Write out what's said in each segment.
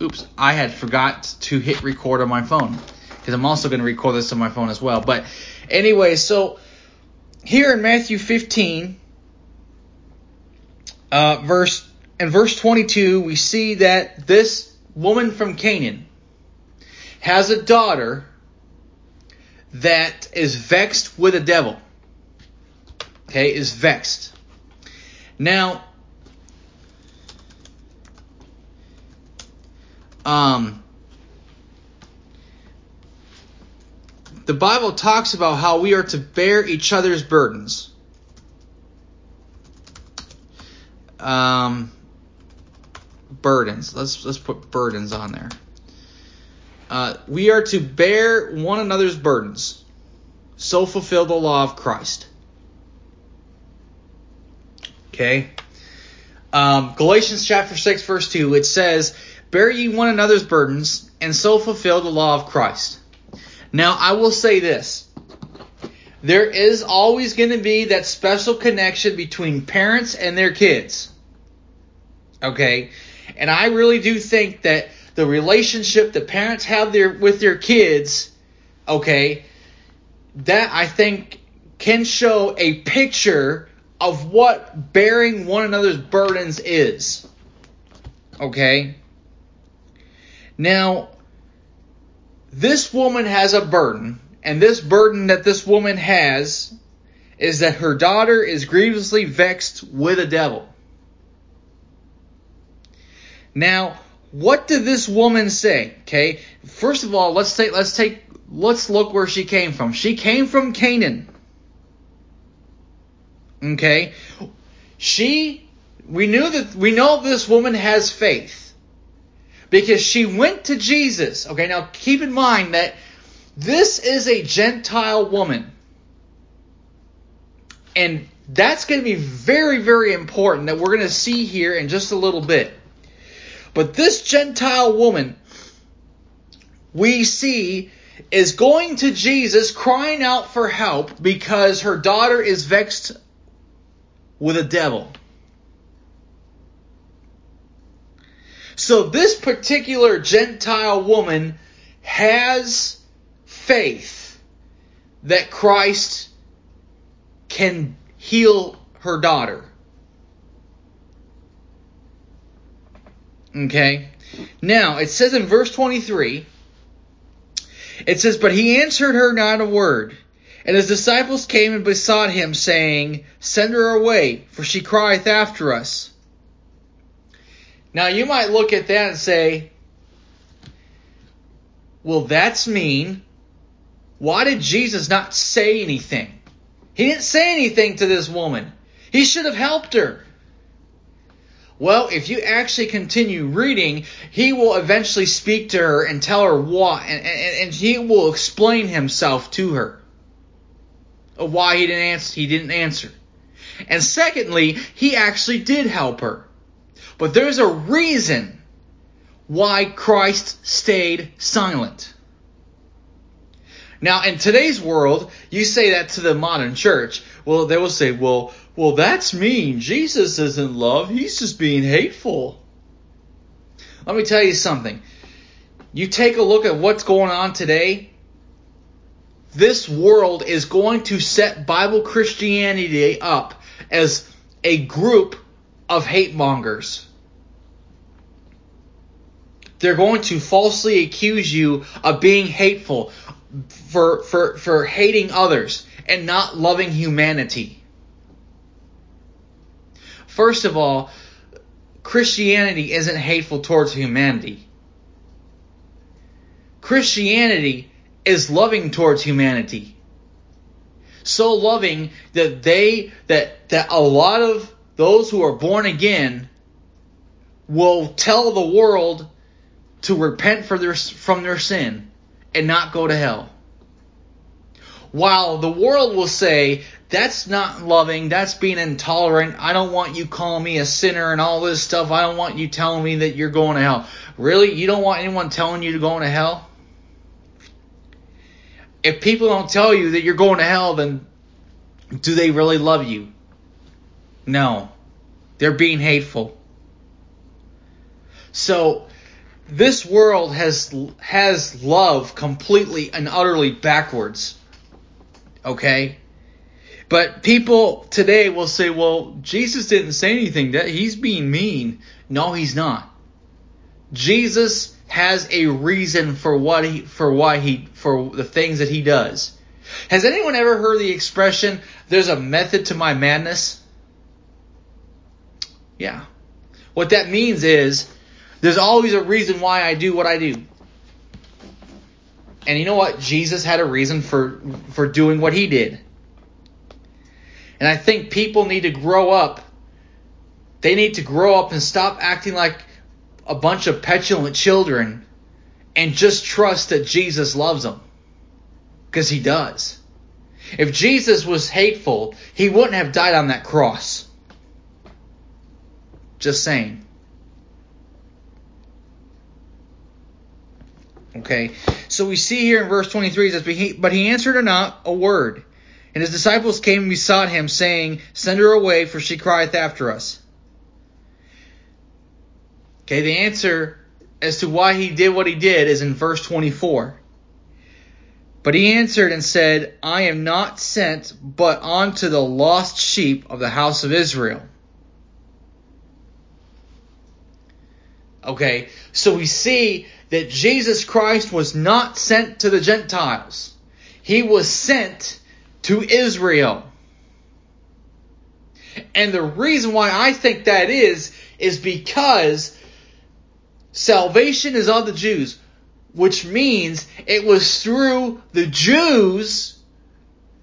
oops, I had forgot to hit record on my phone because I'm also going to record this on my phone as well. But anyway, so here in Matthew 15, uh, verse in verse 22, we see that this woman from Canaan has a daughter that is vexed with a devil. Okay, is vexed. Now, um, the Bible talks about how we are to bear each other's burdens. Um, burdens. Let's let's put burdens on there. Uh, we are to bear one another's burdens, so fulfill the law of Christ. Okay. Um, Galatians chapter 6, verse 2, it says, Bear ye one another's burdens, and so fulfill the law of Christ. Now, I will say this. There is always going to be that special connection between parents and their kids. Okay? And I really do think that the relationship that parents have their with their kids, okay, that I think can show a picture of what bearing one another's burdens is. Okay? Now, this woman has a burden, and this burden that this woman has is that her daughter is grievously vexed with a devil. Now, what did this woman say? Okay, first of all, let's take let's take let's look where she came from. She came from Canaan. Okay, she we knew that we know this woman has faith because she went to Jesus. Okay, now keep in mind that this is a Gentile woman. And that's going to be very, very important that we're going to see here in just a little bit. But this Gentile woman, we see, is going to Jesus crying out for help because her daughter is vexed with a devil. So this particular Gentile woman has faith that Christ can heal her daughter. Okay? Now, it says in verse 23, it says, But he answered her not a word. And his disciples came and besought him, saying, Send her away, for she crieth after us. Now, you might look at that and say, Well, that's mean. Why did Jesus not say anything? He didn't say anything to this woman. He should have helped her. Well, if you actually continue reading, he will eventually speak to her and tell her what, and, and, and he will explain himself to her of why he didn't answer. He didn't answer. And secondly, he actually did help her. But there's a reason why Christ stayed silent. Now, in today's world, you say that to the modern church. Well, they will say, well, well, that's mean. Jesus isn't love. He's just being hateful. Let me tell you something. You take a look at what's going on today. This world is going to set Bible Christianity up as a group of hate mongers. They're going to falsely accuse you of being hateful for, for, for hating others and not loving humanity. First of all, Christianity isn't hateful towards humanity. Christianity is loving towards humanity. So loving that they that that a lot of those who are born again will tell the world to repent for their from their sin and not go to hell. While the world will say, that's not loving, that's being intolerant, I don't want you calling me a sinner and all this stuff, I don't want you telling me that you're going to hell. Really? You don't want anyone telling you to go to hell? If people don't tell you that you're going to hell, then do they really love you? No. They're being hateful. So, this world has has love completely and utterly backwards. Okay? But people today will say, "Well, Jesus didn't say anything. That he's being mean." No, he's not. Jesus has a reason for what he for why he for the things that he does. Has anyone ever heard the expression there's a method to my madness? Yeah. What that means is there's always a reason why I do what I do. And you know what? Jesus had a reason for for doing what he did. And I think people need to grow up. They need to grow up and stop acting like a bunch of petulant children and just trust that Jesus loves them. Because he does. If Jesus was hateful, he wouldn't have died on that cross. Just saying. Okay, so we see here in verse 23 it says, But he answered her not a word. And his disciples came and besought him, saying, Send her away, for she crieth after us. Okay, the answer as to why he did what he did is in verse 24. But he answered and said, I am not sent but unto the lost sheep of the house of Israel. Okay, so we see that Jesus Christ was not sent to the Gentiles. He was sent to Israel. And the reason why I think that is, is because salvation is of the Jews, which means it was through the Jews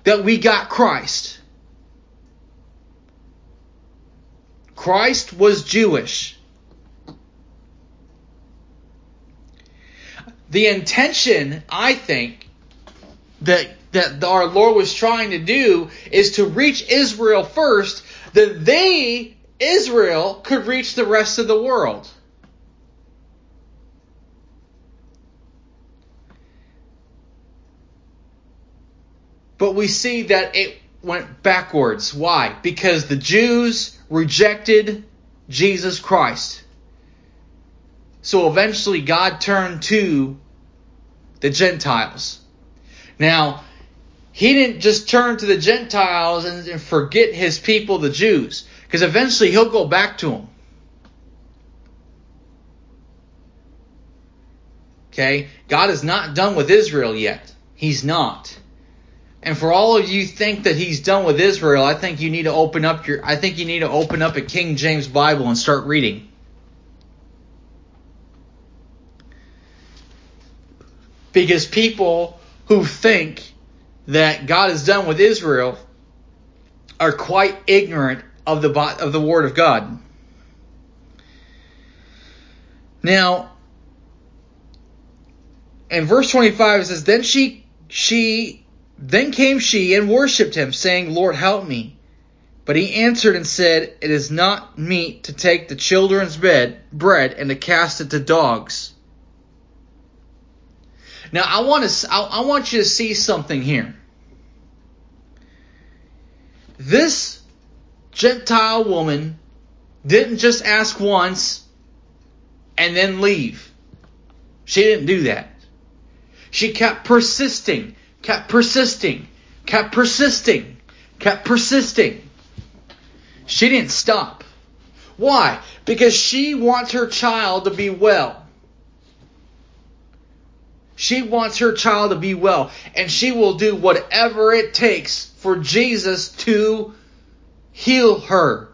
that we got Christ. Christ was Jewish. The intention, I think, that that our Lord was trying to do is to reach Israel first, that they, Israel, could reach the rest of the world. But we see that it went backwards. Why? Because the Jews rejected Jesus Christ. So eventually God turned to the Gentiles. Now, he didn't just turn to the Gentiles and, and forget his people, the Jews, because eventually he'll go back to them. Okay? God is not done with Israel yet. He's not. And for all of you think that he's done with Israel, I think you need to open up your I think you need to open up a King James Bible and start reading. Because people who think that God is done with Israel are quite ignorant of the of the word of God. Now, in verse 25 it says, Then she she then came she and worshipped him, saying, Lord, help me. But he answered and said, It is not meet to take the children's bed bread and to cast it to dogs. Now I want to I, I want you to see something here. This Gentile woman didn't just ask once and then leave. She didn't do that. She kept persisting, kept persisting, kept persisting, kept persisting. She didn't stop. Why? Because she wants her child to be well. She wants her child to be well, and she will do whatever it takes for Jesus to heal her.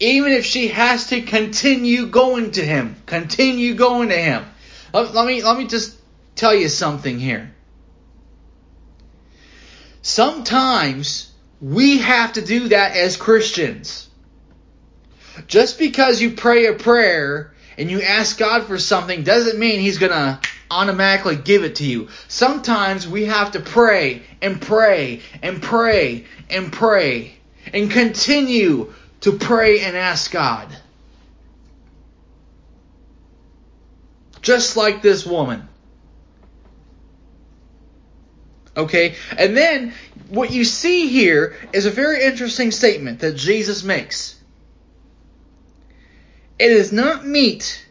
Even if she has to continue going to him, continue going to him. Let, let me let me just tell you something here. Sometimes we have to do that as Christians. Just because you pray a prayer and you ask God for something doesn't mean He's going to automatically give it to you. Sometimes we have to pray and pray and pray and pray and continue to pray and ask God. Just like this woman. Okay? And then what you see here is a very interesting statement that Jesus makes. It is not meet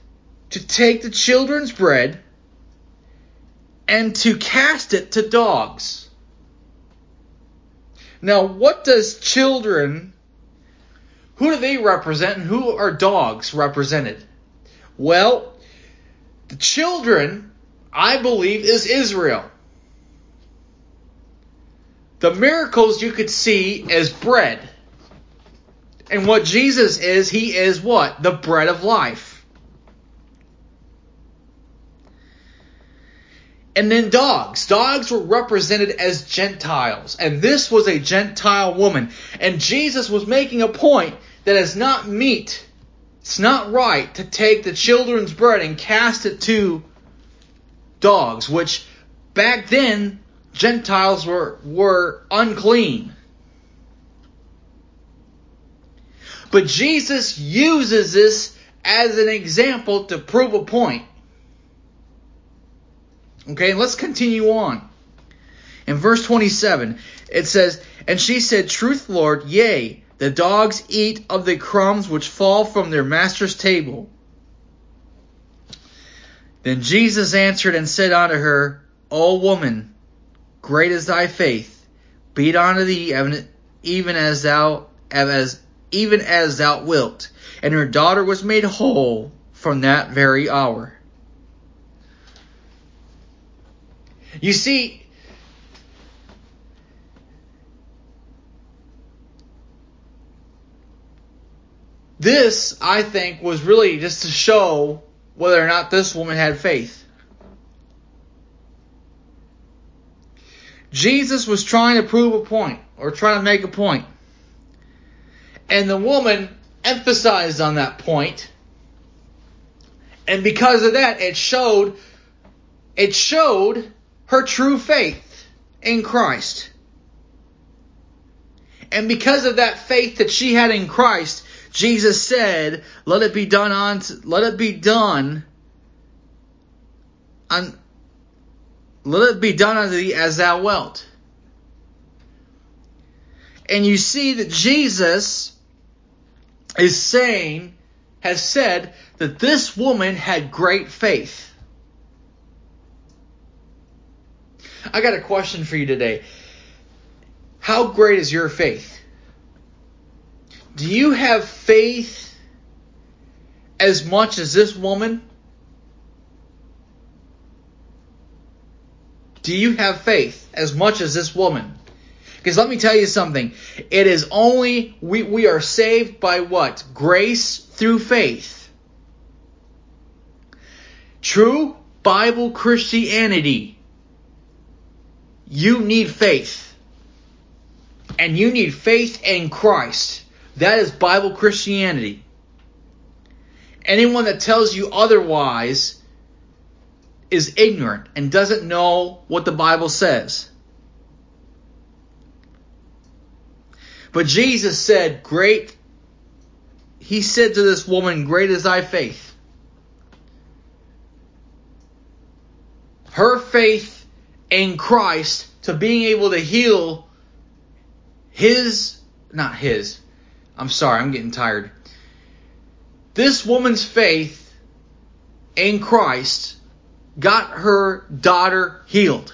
to take the children's bread and to cast it to dogs. Now, what does children, who do they represent and who are dogs represented? Well, the children, I believe, is Israel. The miracles you could see as bread. And what Jesus is, he is what? The bread of life. And then dogs. Dogs were represented as Gentiles. And this was a Gentile woman. And Jesus was making a point that it's not meet, it's not right to take the children's bread and cast it to dogs, which back then Gentiles were, were unclean. But Jesus uses this as an example to prove a point. Okay, let's continue on. In verse 27, it says, And she said, Truth, Lord, yea, the dogs eat of the crumbs which fall from their master's table. Then Jesus answered and said unto her, O woman, great is thy faith. Be it unto thee even as thou as even as thou wilt. And her daughter was made whole from that very hour. You see, this, I think, was really just to show whether or not this woman had faith. Jesus was trying to prove a point or trying to make a point. And the woman emphasized on that point. And because of that, it showed it showed her true faith in Christ. And because of that faith that she had in Christ, Jesus said, "Let it be done on let it be done on let it be done unto thee as thou wilt." And you see that Jesus is saying has said that this woman had great faith. I got a question for you today. How great is your faith? Do you have faith as much as this woman? Do you have faith as much as this woman? Because let me tell you something. It is only, we, we are saved by what? Grace through faith. True Bible Christianity you need faith. And you need faith in Christ. That is Bible Christianity. Anyone that tells you otherwise is ignorant and doesn't know what the Bible says. But Jesus said, Great, he said to this woman, Great is thy faith. Her faith in Christ to being able to heal his, not his, I'm sorry, I'm getting tired. This woman's faith in Christ got her daughter healed.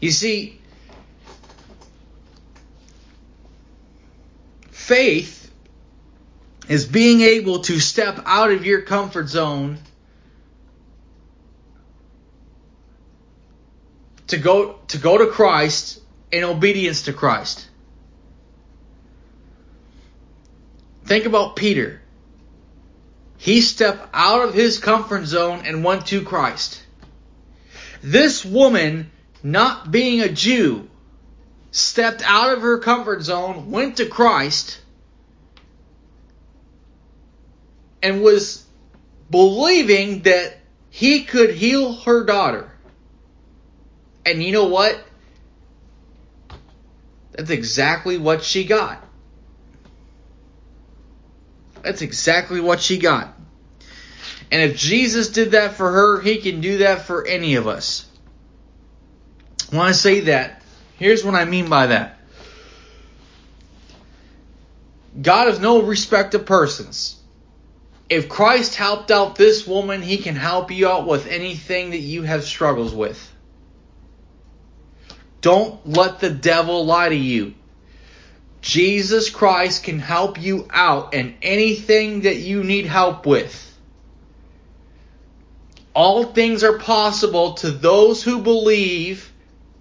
You see, faith is being able to step out of your comfort zone to go to go to Christ in obedience to Christ. Think about Peter. He stepped out of his comfort zone and went to Christ. This woman, not being a Jew, stepped out of her comfort zone, went to Christ, and was believing that he could heal her daughter. And you know what? That's exactly what she got. That's exactly what she got. And if Jesus did that for her, he can do that for any of us. When I say that, here's what I mean by that. God is no respect of persons. If Christ helped out this woman, he can help you out with anything that you have struggles with. Don't let the devil lie to you. Jesus Christ can help you out in anything that you need help with. All things are possible to those who believe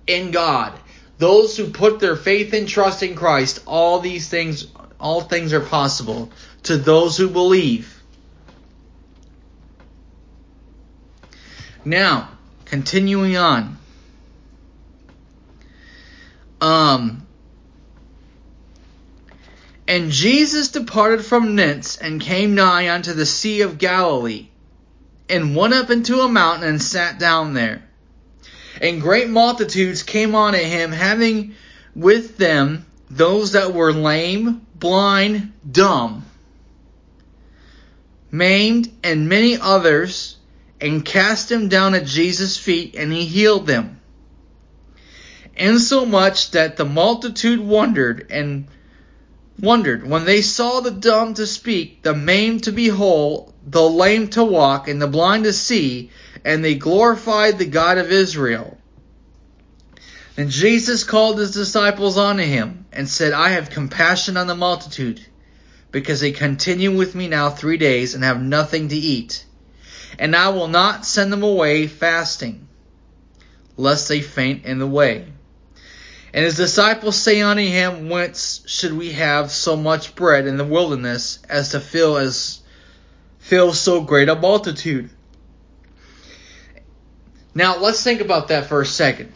in God. Those who put their faith and trust in Christ, all these things, all things are possible to those who believe. Now, continuing on. Um, and Jesus departed from thence and came nigh unto the Sea of Galilee, and went up into a mountain and sat down there. And great multitudes came on unto him, having with them those that were lame, blind, dumb, maimed, and many others, and cast them down at Jesus' feet, and he healed them. Insomuch that the multitude wondered and wondered when they saw the dumb to speak, the maimed to be whole, the lame to walk, and the blind to see, and they glorified the God of Israel. And Jesus called his disciples unto him, and said, I have compassion on the multitude, because they continue with me now three days, and have nothing to eat. And I will not send them away fasting, lest they faint in the way. And his disciples say unto him, Whence should we have so much bread in the wilderness as to fill as fill so great a multitude? Now let's think about that for a second.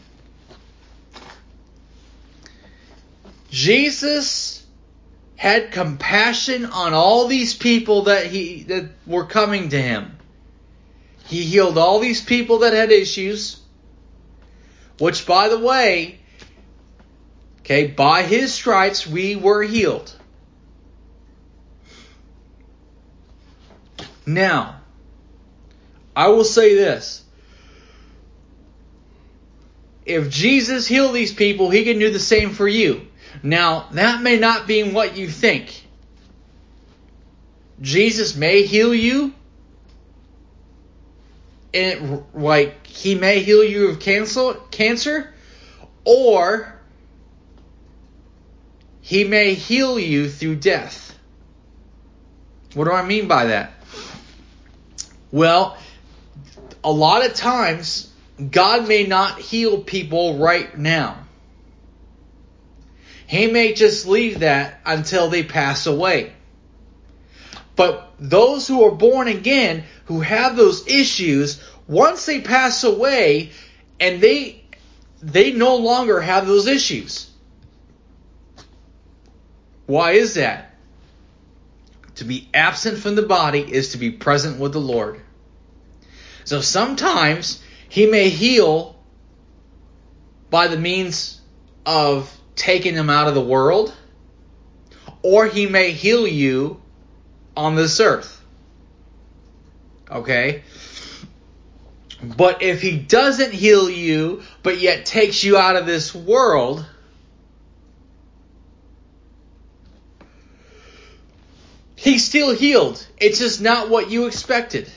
Jesus had compassion on all these people that he that were coming to him. He healed all these people that had issues, which by the way, Okay, by his stripes we were healed. Now, I will say this. If Jesus healed these people, he can do the same for you. Now, that may not be what you think. Jesus may heal you. And like he may heal you of cancer, cancer or he may heal you through death. What do I mean by that? Well, a lot of times, God may not heal people right now. He may just leave that until they pass away. But those who are born again, who have those issues, once they pass away and they they no longer have those issues. Why is that? To be absent from the body is to be present with the Lord. So sometimes he may heal by the means of taking them out of the world, or he may heal you on this earth. Okay? But if he doesn't heal you, but yet takes you out of this world, He's still healed. It's just not what you expected.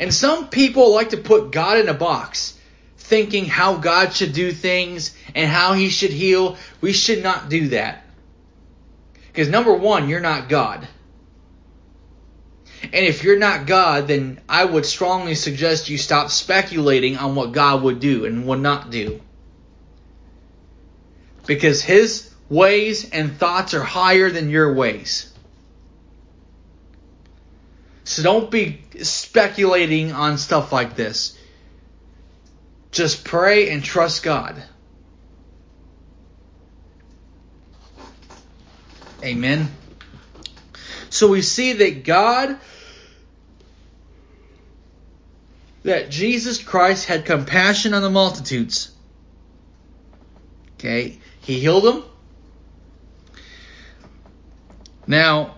And some people like to put God in a box, thinking how God should do things and how he should heal. We should not do that. Because number one, you're not God. And if you're not God, then I would strongly suggest you stop speculating on what God would do and would not do. Because his ways and thoughts are higher than your ways. So don't be speculating on stuff like this. Just pray and trust God. Amen. So we see that God, that Jesus Christ had compassion on the multitudes. Okay, he healed them. Now,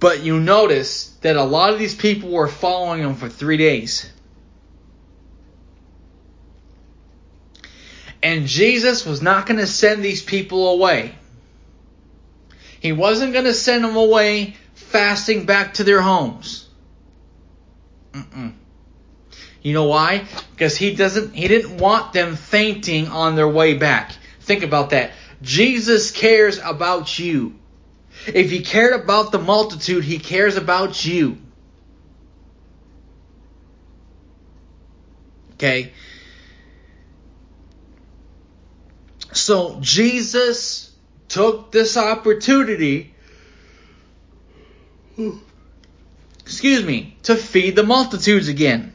but you notice that a lot of these people were following him for three days. And Jesus was not going to send these people away. He wasn't going to send them away fasting back to their homes. Mm-mm. You know why? Because he doesn't he didn't want them fainting on their way back. Think about that. Jesus cares about you. If he cared about the multitude, he cares about you. Okay? So Jesus took this opportunity excuse me, to feed the multitudes again.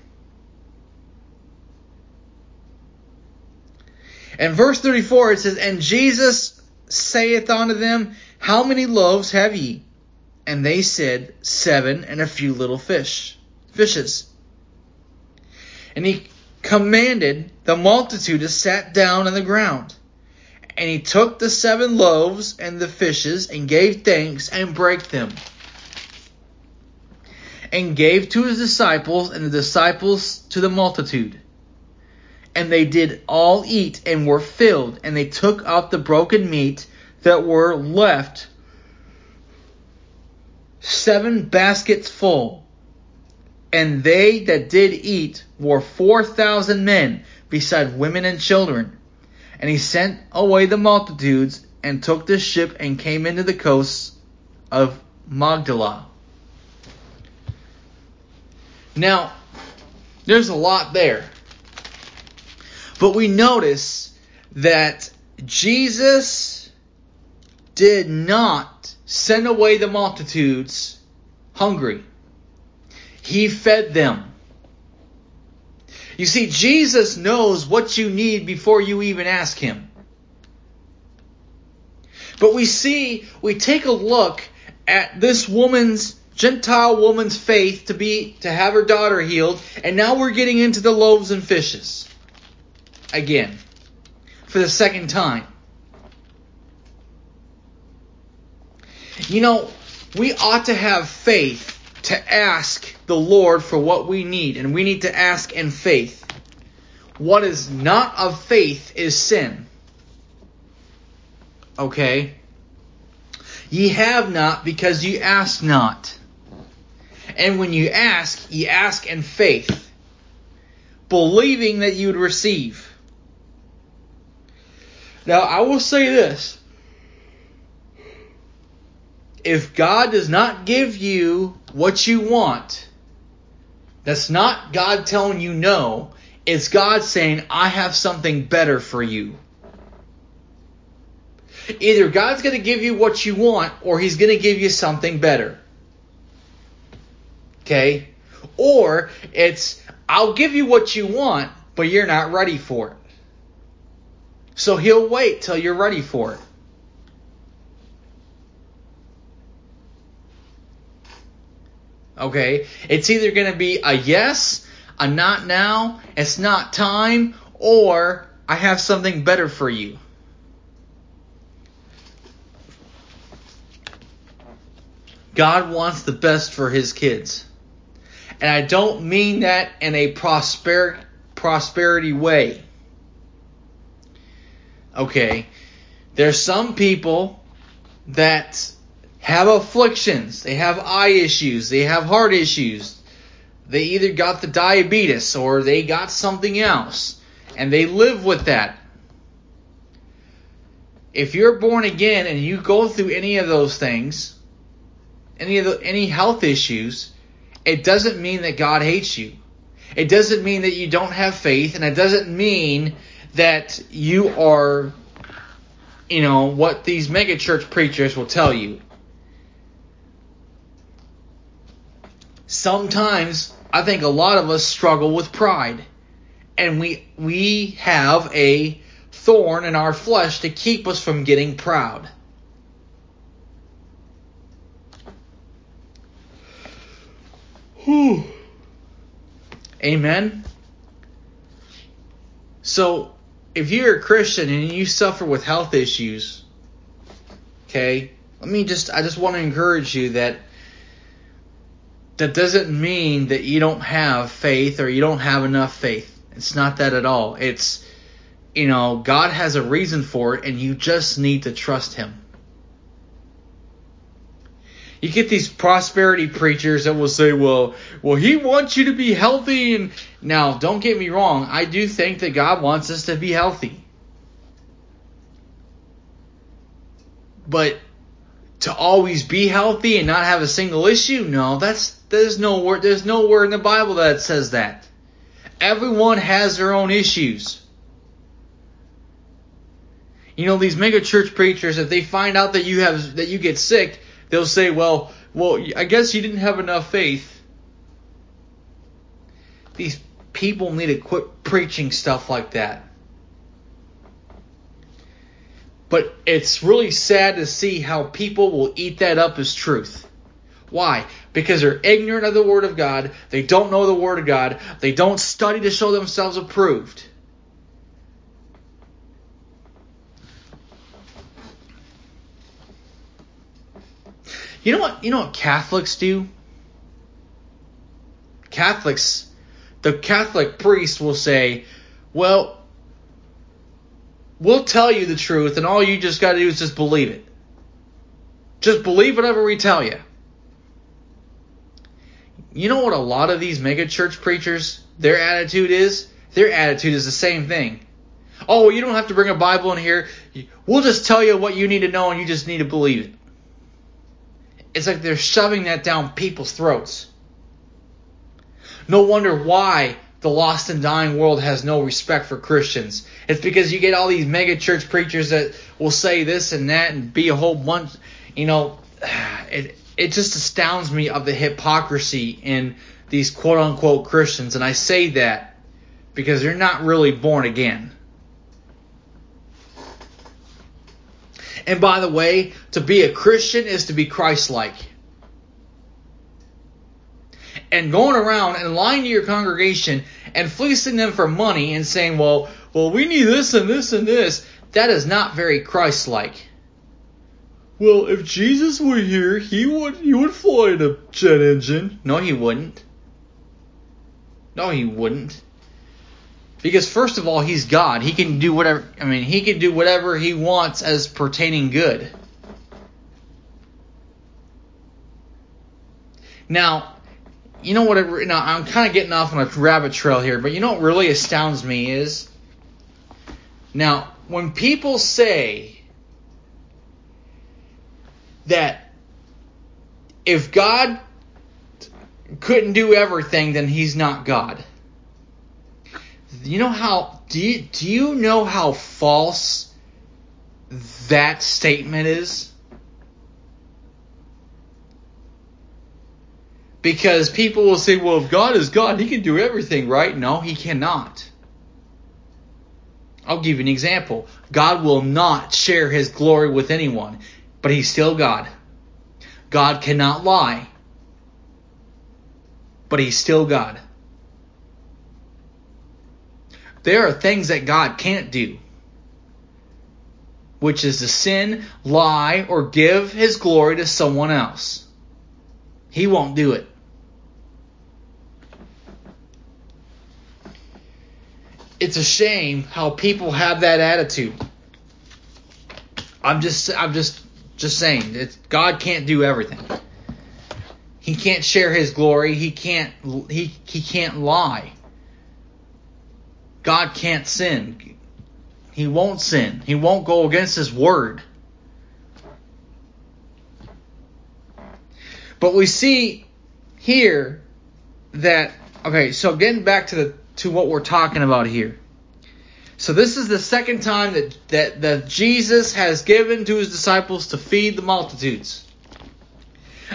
And verse 34 it says, And Jesus saith unto them, How many loaves have ye? And they said, Seven and a few little fish, fishes. And he commanded the multitude to sat down on the ground. And he took the seven loaves and the fishes, and gave thanks, and brake them. And gave to his disciples, and the disciples to the multitude and they did all eat and were filled, and they took up the broken meat that were left, seven baskets full. And they that did eat were four thousand men, beside women and children. And he sent away the multitudes, and took the ship, and came into the coasts of Magdala. Now, there's a lot there. But we notice that Jesus did not send away the multitudes hungry. He fed them. You see, Jesus knows what you need before you even ask Him. But we see, we take a look at this woman's Gentile woman's faith to be to have her daughter healed, and now we're getting into the loaves and fishes again for the second time. You know, we ought to have faith to ask the Lord for what we need, and we need to ask in faith. What is not of faith is sin. Okay? Ye have not because ye ask not. And when you ask, ye ask in faith, believing that you would receive. Now, I will say this. If God does not give you what you want, that's not God telling you no. It's God saying, I have something better for you. Either God's going to give you what you want or He's going to give you something better. Okay? Or it's, I'll give you what you want, but you're not ready for it. So he'll wait till you're ready for it. Okay? It's either going to be a yes, a not now, it's not time, or I have something better for you. God wants the best for his kids. And I don't mean that in a prosper, prosperity way. Okay. There's some people that have afflictions. They have eye issues. They have heart issues. They either got the diabetes or they got something else. And they live with that. If you're born again and you go through any of those things, any of the, any health issues, it doesn't mean that God hates you. It doesn't mean that you don't have faith, and it doesn't mean that you are, you know, what these megachurch preachers will tell you. Sometimes I think a lot of us struggle with pride. And we we have a thorn in our flesh to keep us from getting proud. Whew. Amen. So if you're a Christian and you suffer with health issues, okay, let me just I just want to encourage you that that doesn't mean that you don't have faith or you don't have enough faith. It's not that at all. It's you know, God has a reason for it, and you just need to trust Him. You get these prosperity preachers that will say, "Well, well, He wants you to be healthy." And now, don't get me wrong, I do think that God wants us to be healthy, but to always be healthy and not have a single issue, no, that's there's no word there's no word in the Bible that says that. Everyone has their own issues. You know, these mega church preachers, if they find out that you have that you get sick, they'll say, "Well, well, I guess you didn't have enough faith." These people need to quit preaching stuff like that. But it's really sad to see how people will eat that up as truth. Why? Because they're ignorant of the Word of God. They don't know the Word of God. They don't study to show themselves approved. You know what? You know what Catholics do? Catholics, the Catholic priest will say, "Well, we'll tell you the truth, and all you just got to do is just believe it. Just believe whatever we tell you." You know what? A lot of these mega church preachers, their attitude is. Their attitude is the same thing. Oh, you don't have to bring a Bible in here. We'll just tell you what you need to know, and you just need to believe it. It's like they're shoving that down people's throats. No wonder why the lost and dying world has no respect for Christians. It's because you get all these mega church preachers that will say this and that and be a whole bunch, you know, it it just astounds me of the hypocrisy in these quote unquote Christians and I say that because they're not really born again. And by the way, to be a Christian is to be Christ like. And going around and lying to your congregation and fleecing them for money and saying, well, well, we need this and this and this, that is not very Christ like. Well, if Jesus were here, he would he would fly in a jet engine. No, he wouldn't. No, he wouldn't. Because first of all, he's God. He can do whatever. I mean, he can do whatever he wants as pertaining good. Now, you know what? It, now I'm kind of getting off on a rabbit trail here, but you know what really astounds me is now when people say that if God couldn't do everything, then he's not God. You know how do you do you know how false that statement is? Because people will say, well, if God is God, he can do everything, right? No, he cannot. I'll give you an example. God will not share his glory with anyone, but he's still God. God cannot lie, but he's still God. There are things that God can't do, which is to sin, lie, or give his glory to someone else. He won't do it. It's a shame how people have that attitude. I'm just I'm just just saying it's, God can't do everything. He can't share his glory. He can't he he can't lie. God can't sin. He won't sin. He won't go against his word. But we see here that okay, so getting back to the to what we're talking about here. So this is the second time that, that, that Jesus has given to his disciples to feed the multitudes.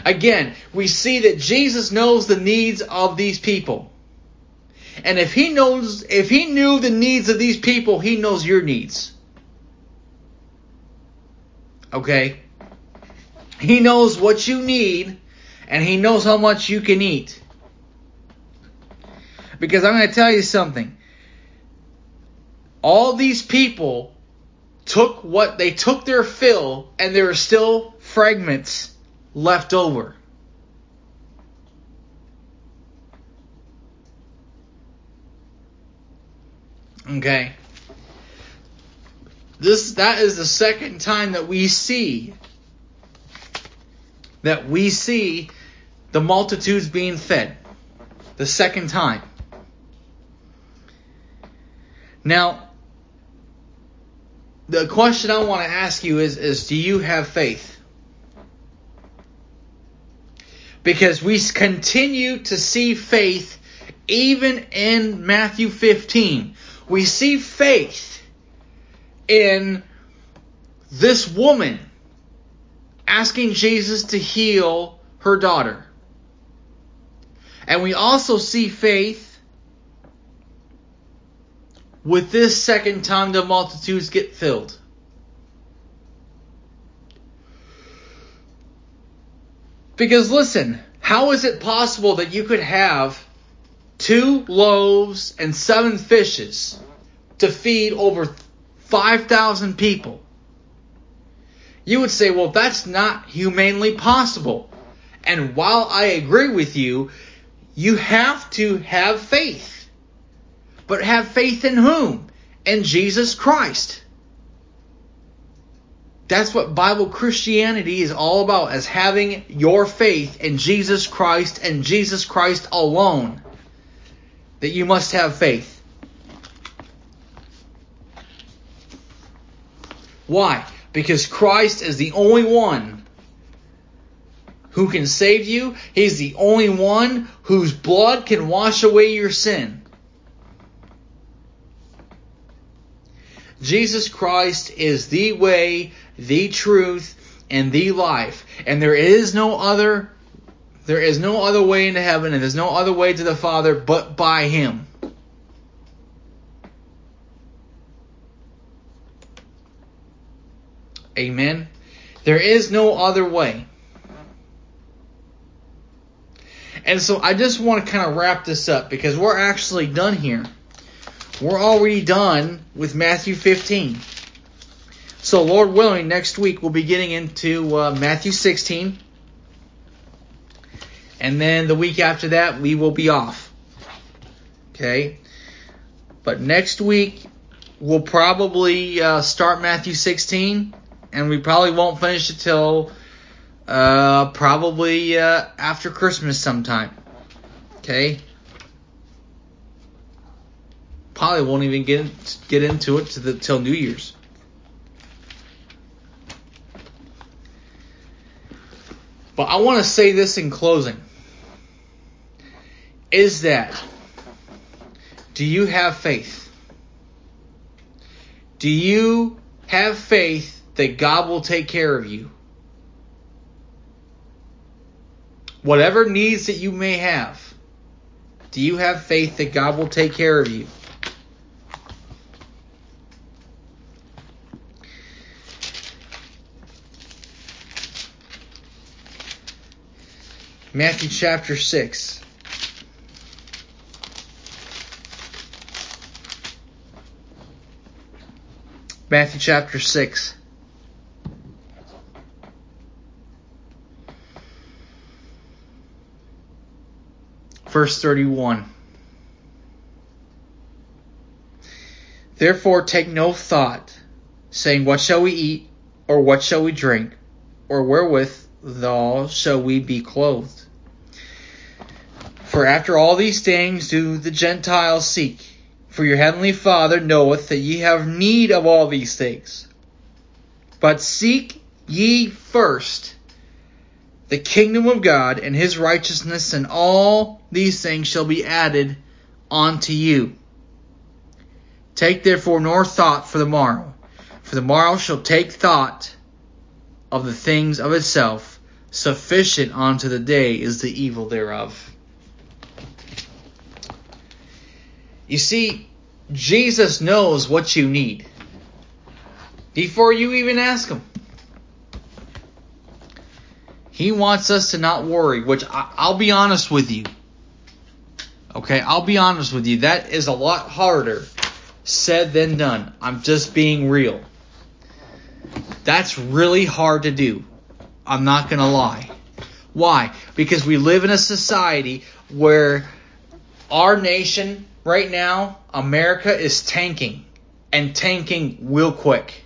Again, we see that Jesus knows the needs of these people. And if he knows, if he knew the needs of these people, he knows your needs. Okay? He knows what you need, and he knows how much you can eat. Because I'm going to tell you something. All these people took what they took their fill, and there are still fragments left over. Okay. This that is the second time that we see that we see the multitudes being fed. The second time. Now, the question I want to ask you is, is do you have faith? Because we continue to see faith even in Matthew 15. We see faith in this woman asking Jesus to heal her daughter. And we also see faith with this second time the multitudes get filled. Because listen, how is it possible that you could have two loaves and seven fishes to feed over 5,000 people? You would say, well, that's not humanly possible. And while I agree with you, you have to have faith. But have faith in whom? In Jesus Christ. That's what Bible Christianity is all about, as having your faith in Jesus Christ and Jesus Christ alone. That you must have faith. Why? Because Christ is the only one who can save you. He's the only one whose blood can wash away your sin. Jesus Christ is the way, the truth, and the life. And there is no other there is no other way into heaven and there's no other way to the Father but by him. Amen. There is no other way. And so I just want to kind of wrap this up because we're actually done here we're already done with Matthew 15. So, Lord willing, next week we'll be getting into uh, Matthew 16. And then the week after that, we will be off. Okay? But next week, we'll probably uh, start Matthew 16. And we probably won't finish it till uh, probably uh, after Christmas sometime. Okay? Probably won't even get get into it to the till New Year's. But I want to say this in closing. Is that do you have faith? Do you have faith that God will take care of you? Whatever needs that you may have, do you have faith that God will take care of you? Matthew chapter 6. Matthew chapter 6. Verse 31. Therefore take no thought, saying, What shall we eat, or what shall we drink, or wherewith thou shall we be clothed? For after all these things do the Gentiles seek. For your heavenly Father knoweth that ye have need of all these things. But seek ye first the kingdom of God and his righteousness, and all these things shall be added unto you. Take therefore nor thought for the morrow, for the morrow shall take thought of the things of itself. Sufficient unto the day is the evil thereof. You see, Jesus knows what you need before you even ask Him. He wants us to not worry, which I, will be honest with you. Okay, I'll be honest with you. That is a lot harder said than done. I'm just being real. That's really hard to do. I'm not going to lie. Why? Because we live in a society where our nation right now, America, is tanking and tanking real quick.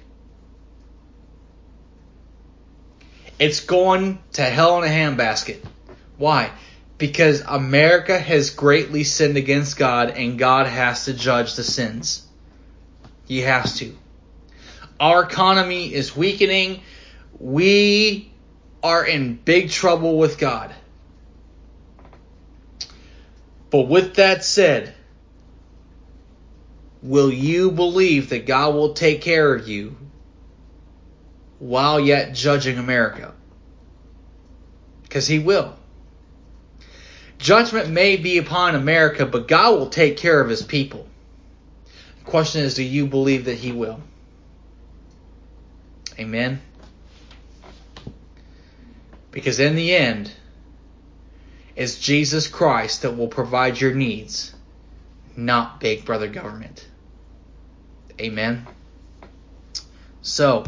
It's going to hell in a handbasket. Why? Because America has greatly sinned against God and God has to judge the sins. He has to. Our economy is weakening. We are in big trouble with God. But with that said, will you believe that God will take care of you while yet judging America? Because He will. Judgment may be upon America, but God will take care of His people. The question is, do you believe that He will? Amen. Because in the end, it's Jesus Christ that will provide your needs, not Big Brother government. Amen. So,